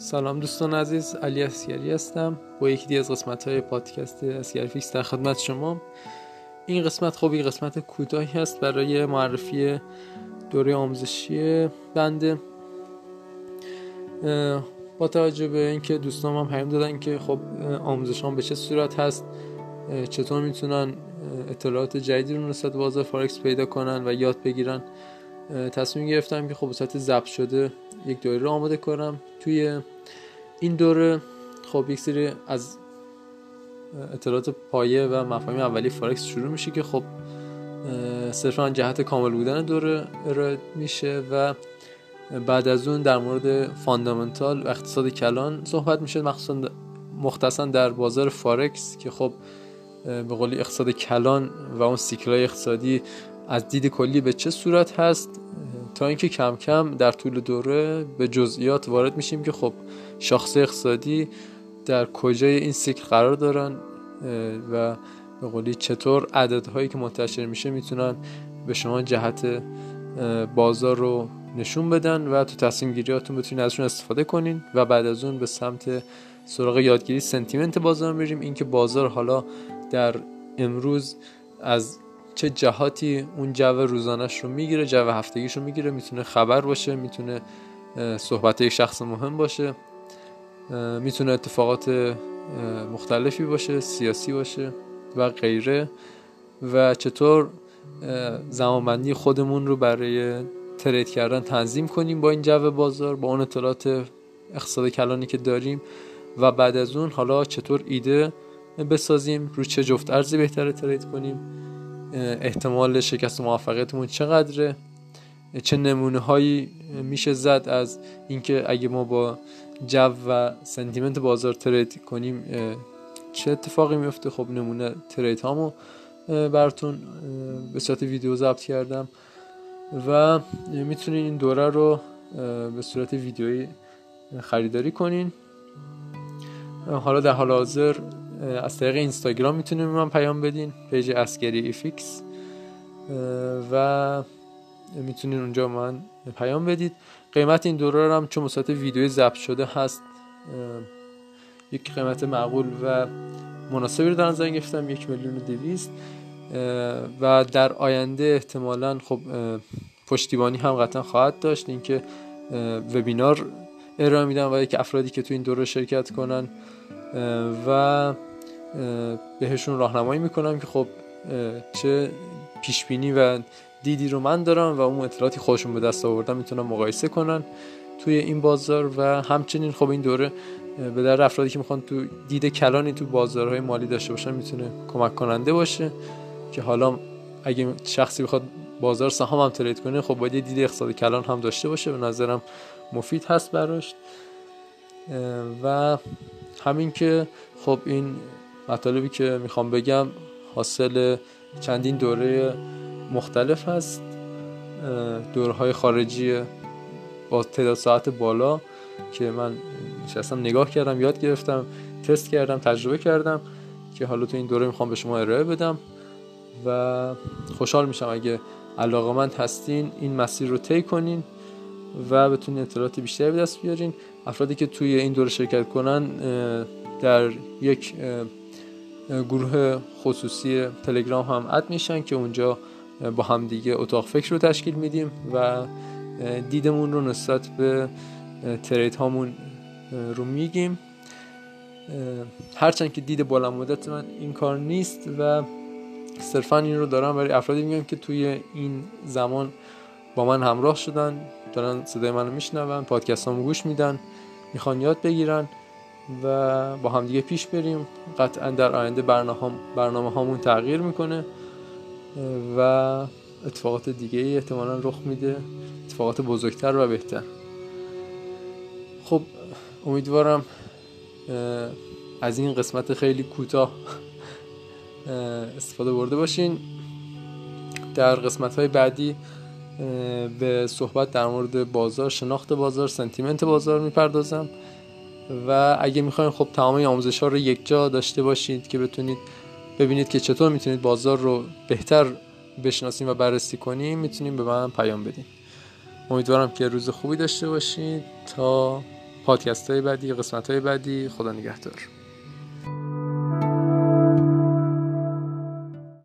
سلام دوستان عزیز علی عسگری هستم. با یکی از قسمت های پادکست عسگری FX در خدمت شما. این قسمت این قسمت کوتاهی هست برای معرفی دوره آموزشی بنده. با توجه به اینکه دوستان هم پیام دادن که خب آموزشان به چه صورت هست چطور می‌تونن اطلاعات جدیدی رو نسبت بازار فارکس پیدا کنن و یاد بگیرن. تصمیم گرفتم که خب به ضبط شده یک دوره رو آماده کنم. توی این دوره خب یک سری از اطلاعات پایه و مفاهیم اولی فارکس شروع میشه که خب صرفا جهت کامل بودن دوره ارائه میشه و بعد از اون در مورد fundamental و اقتصاد کلان صحبت میشه مخصوصا مختصا در بازار فارکس که خب به قولی اقتصاد کلان و اون سیکلای اقتصادی از دید کلی به چه صورت هست؟ تا اینکه کم کم در طول دوره به جزئیات وارد میشیم که خب شاخص اقتصادی در کجای این سیکل قرار دارن و به قولی چطور عددهایی که منتشر میشه می‌تونن به شما جهت بازار رو نشون بدن و تو تصمیم گیریاتون بتونین ازشون استفاده کنین و بعد از اون به سمت سراغ یادگیری سنتیمنت بازار میریم. اینکه بازار حالا در امروز از چه جهاتی اون جو روزانش رو می‌گیره جو هفتگیش رو می‌گیره می‌تونه خبر باشه می‌تونه صحبت یک شخص مهم باشه می‌تونه اتفاقات مختلفی باشه سیاسی باشه و غیره و چطور زمانبندی خودمون رو برای ترید کردن تنظیم کنیم با این جو بازار با اون اطلاعات اقتصاد کلانی که داریم و بعد از اون حالا چطور ایده بسازیم رو چه جفت ارزی بهتره ترید کنیم. احتمال شکست موفقیتمون چقدره؟ چه نمونه هایی میشه زد از اینکه اگه ما با جو و سنتیمنت بازار ترید کنیم چه اتفاقی میفته؟ خب نمونه ترید هامو براتون به صورت ویدیو ضبط کردم و می‌تونین این دوره رو به صورت ویدیویی خریداری کنین. حالا در حال حاضر از طریق اینستاگرام می‌تونید من پیام بدین page عسگری FX. و می‌تونین اونجا من پیام بدید. قیمت این دوره هم چون به صورت ویدیوی ضبط شده هست یک قیمت معقول و مناسبی رو در نظر گرفتم یک میلیون و دویست. و در آینده احتمالا خب پشتیبانی هم قطعا خواهد داشت. اینکه وبینار ارائه میدن و یک افرادی که تو این دوره شرکت کنن. و بهشون راهنمایی می‌کنم که خب چه پیش بینی و دیدی رو من دارم و اون اطلاعاتی خودشون به دست آوردن می‌تونن مقایسه کنن توی این بازار و همچنین خب این دوره به در افرادی که می‌خوان تو دید کلانی تو بازارهای مالی داشته باشن می‌تونه کمک کننده باشه که حالا اگه شخصی بخواد بازار سهام هم ترید کنه خب باید دید اقتصاد کلان هم داشته باشه. به نظرم مفید هست براش. و همین که خب این مطالبی که می‌خوام بگم حاصل چندین دوره مختلف هست دوره های خارجی با تعداد ساعت بالا که من نشستم نگاه کردم یاد گرفتم تست کردم تجربه کردم که حالا تو این دوره می‌خوام به شما ارائه بدم و خوشحال میشم اگه علاقمند هستین این مسیر رو طی کنین و بتونین اطلاعات بیشتری به دست بیارین. افرادی که توی این دوره شرکت کنن در یک گروه خصوصی تلگرام هم اد میشن که اونجا با هم دیگه اتاق فکر رو تشکیل میدیم و دیدمون رو نسبت به ترید هامون رو میگیم. هرچند که دید بلند مدت من این کار نیست و صرفا این رو دارم برای افرادی میگم که توی این زمان با من همراه شدن دارن صدای منو میشنون پادکست گوش میدن می‌خوان یاد بگیرن. و با همدیگه پیش بریم. قطعا در آینده برنامه, برنامه هامون تغییر می‌کنه و اتفاقات دیگه ای احتمالا رخ میده. اتفاقات بزرگتر و بهتر. خب امیدوارم از این قسمت خیلی کوتاه استفاده برده باشین. در قسمت های بعدی به صحبت در مورد بازار شناخت بازار سنتیمنت بازار می‌پردازم. و اگه می‌خواین خب تمام آموزش ها رو یک جا داشته باشید که بتونید ببینید که چطور می‌تونید بازار رو بهتر بشناسیم و بررسی کنیم می‌تونیم به من پیام بدین. امیدوارم که روز خوبی داشته باشید. تا پادکست های بعدی قسمت های بعدی خدا نگهدار.